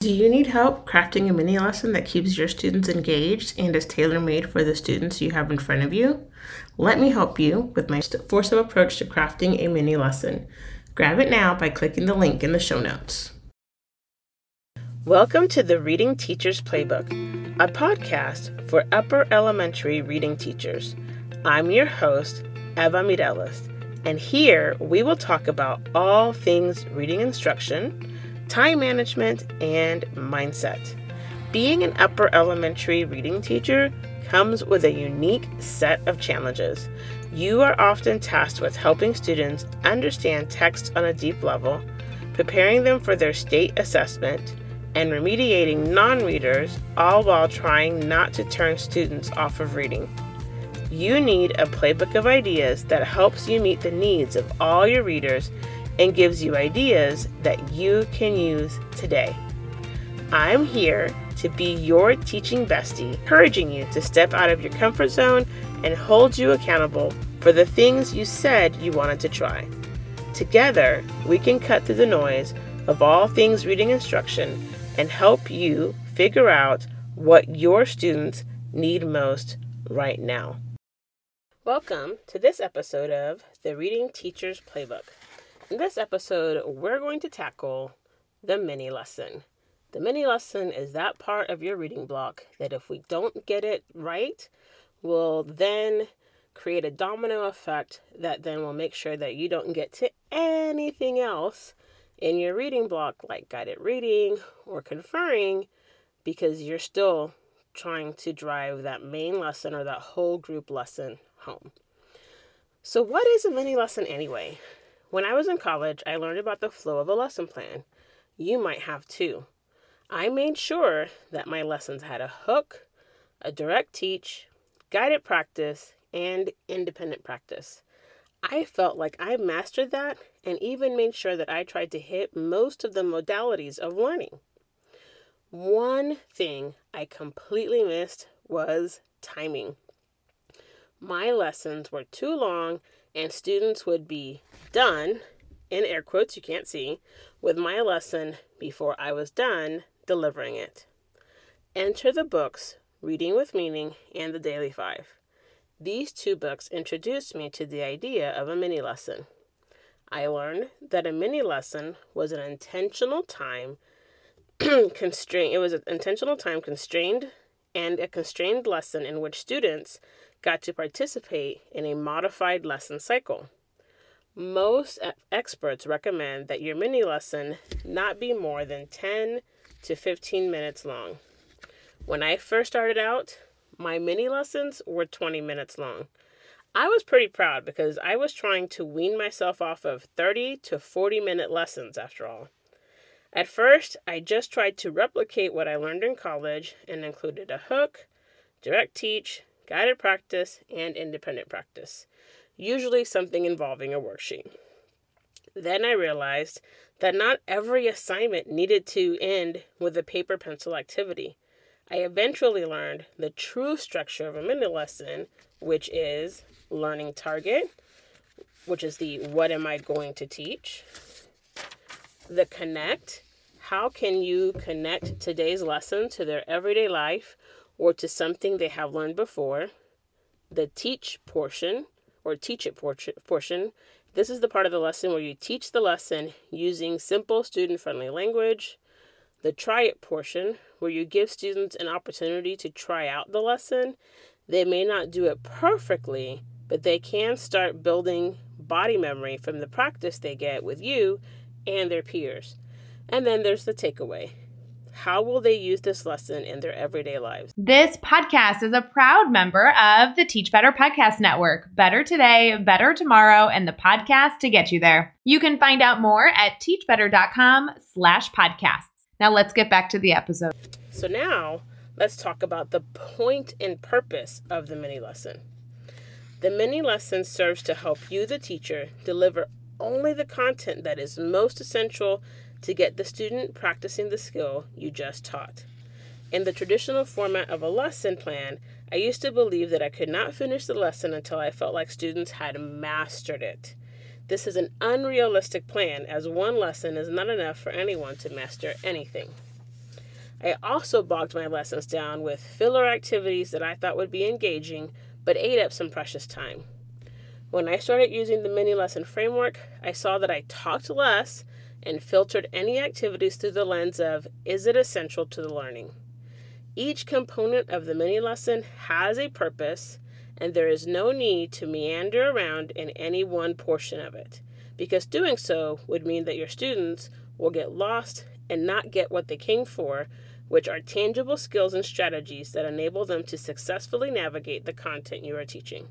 Do you need help crafting a mini lesson that keeps your students engaged and is tailor made for the students you have in front of you? Let me help you with my foursome approach to crafting a mini lesson. Grab it now by clicking the link in the show notes. Welcome to the Reading Teachers Playbook, a podcast for upper elementary reading teachers. I'm your host, Eva Mireles, and here we will talk about all things reading instruction time management, and mindset. Being an upper elementary reading teacher comes with a unique set of challenges. You are often tasked with helping students understand text on a deep level, preparing them for their state assessment, and remediating non readers, all while trying not to turn students off of reading. You need a playbook of ideas that helps you meet the needs of all your readers and gives you ideas that you can use today. I'm here to be your teaching bestie, encouraging you to step out of your comfort zone and hold you accountable for the things you said you wanted to try. Together, we can cut through the noise of all things reading instruction and help you figure out what your students need most right now. Welcome to this episode of the Reading Teacher's Playbook. In this episode, we're going to tackle the mini lesson. The mini lesson is that part of your reading block that if we don't get it right, will then create a domino effect that then will make sure that you don't get to anything else in your reading block, like guided reading or conferring, because you're still trying to drive that main lesson or that whole group lesson home. So, what is a mini lesson anyway? When I was in college, I learned about the flow of a lesson plan. You might have too. I made sure that my lessons had a hook, a direct teach, guided practice, and independent practice. I felt like I mastered that and even made sure that I tried to hit most of the modalities of learning. One thing I completely missed was timing. My lessons were too long and students would be done, in air quotes you can't see, with my lesson before I was done delivering it. Enter the books Reading with Meaning and The Daily Five. These two books introduced me to the idea of a mini lesson. I learned that a mini lesson was an intentional time constrained it was an intentional time constrained and a constrained lesson in which students got to participate in a modified lesson cycle. Most experts recommend that your mini lesson not be more than 10 to 15 minutes long. When I first started out, my mini lessons were 20 minutes long. I was pretty proud because I was trying to wean myself off of 30 to 40 minute lessons after all. At first, I just tried to replicate what I learned in college and included a hook, direct teach, guided practice, and independent practice, usually something involving a worksheet. Then I realized that not every assignment needed to end with a paper pencil activity. I eventually learned the true structure of a mini lesson, which is learning target, which is the what am I going to teach, the connect, how can you connect today's lesson to their everyday life or to something they have learned before. The teach portion or teach it portion. This is the part of the lesson where you teach the lesson using simple student friendly language. The try it portion, where you give students an opportunity to try out the lesson. They may not do it perfectly, but they can start building body memory from the practice they get with you and their peers. And then there's the takeaway. How will they use this lesson in their everyday lives? This podcast is a proud member of the Teach Better Podcast Network. Better today, better tomorrow, and the podcast to get you there. You can find out more at teachbetter.com slash podcasts. Now let's get back to the episode. So now let's talk about the point and purpose of the mini lesson. The mini lesson serves to help you, the teacher, deliver only the content that is most essential to get the student practicing the skill you just taught. In the traditional format of a lesson plan, I used to believe that I could not finish the lesson until I felt like students had mastered it. This is an unrealistic plan, as one lesson is not enough for anyone to master anything. I also bogged my lessons down with filler activities that I thought would be engaging but ate up some precious time. When I started using the mini lesson framework, I saw that I talked less and filtered any activities through the lens of is it essential to the learning? Each component of the mini lesson has a purpose, and there is no need to meander around in any one portion of it, because doing so would mean that your students will get lost and not get what they came for, which are tangible skills and strategies that enable them to successfully navigate the content you are teaching.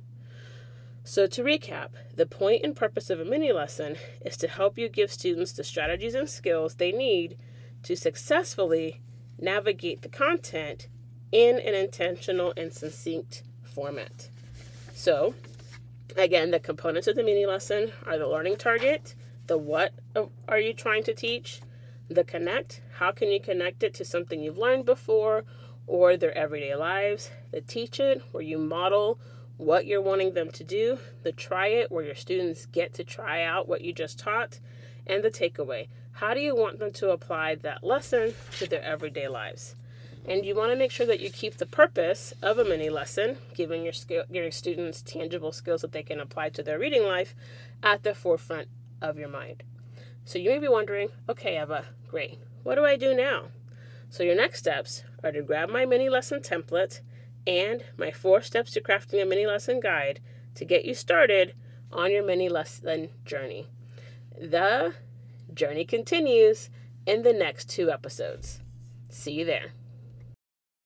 So, to recap, the point and purpose of a mini lesson is to help you give students the strategies and skills they need to successfully navigate the content in an intentional and succinct format. So, again, the components of the mini lesson are the learning target, the what are you trying to teach, the connect, how can you connect it to something you've learned before or their everyday lives, the teach it, where you model what you're wanting them to do, the try it, where your students get to try out what you just taught, and the takeaway. How do you want them to apply that lesson to their everyday lives? And you want to make sure that you keep the purpose of a mini lesson, giving your, your students tangible skills that they can apply to their reading life, at the forefront of your mind. So you may be wondering, okay, Eva, great. What do I do now? So your next steps are to grab my mini lesson template and my four steps to crafting a mini lesson guide to get you started on your mini lesson journey. The journey continues in the next two episodes. See you there.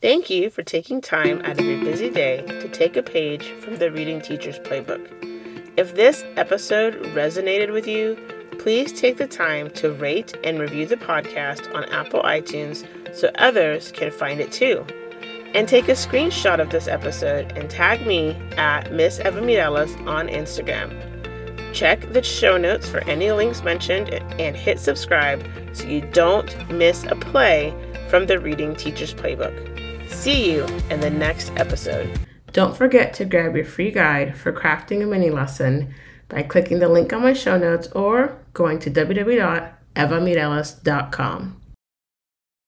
Thank you for taking time out of your busy day to take a page from the Reading Teacher's Playbook. If this episode resonated with you, please take the time to rate and review the podcast on Apple iTunes so others can find it too and take a screenshot of this episode and tag me at Miss Eva Mireles on Instagram. Check the show notes for any links mentioned and hit subscribe so you don't miss a play from the Reading Teacher's Playbook. See you in the next episode. Don't forget to grab your free guide for crafting a mini lesson by clicking the link on my show notes or going to www.evamireles.com.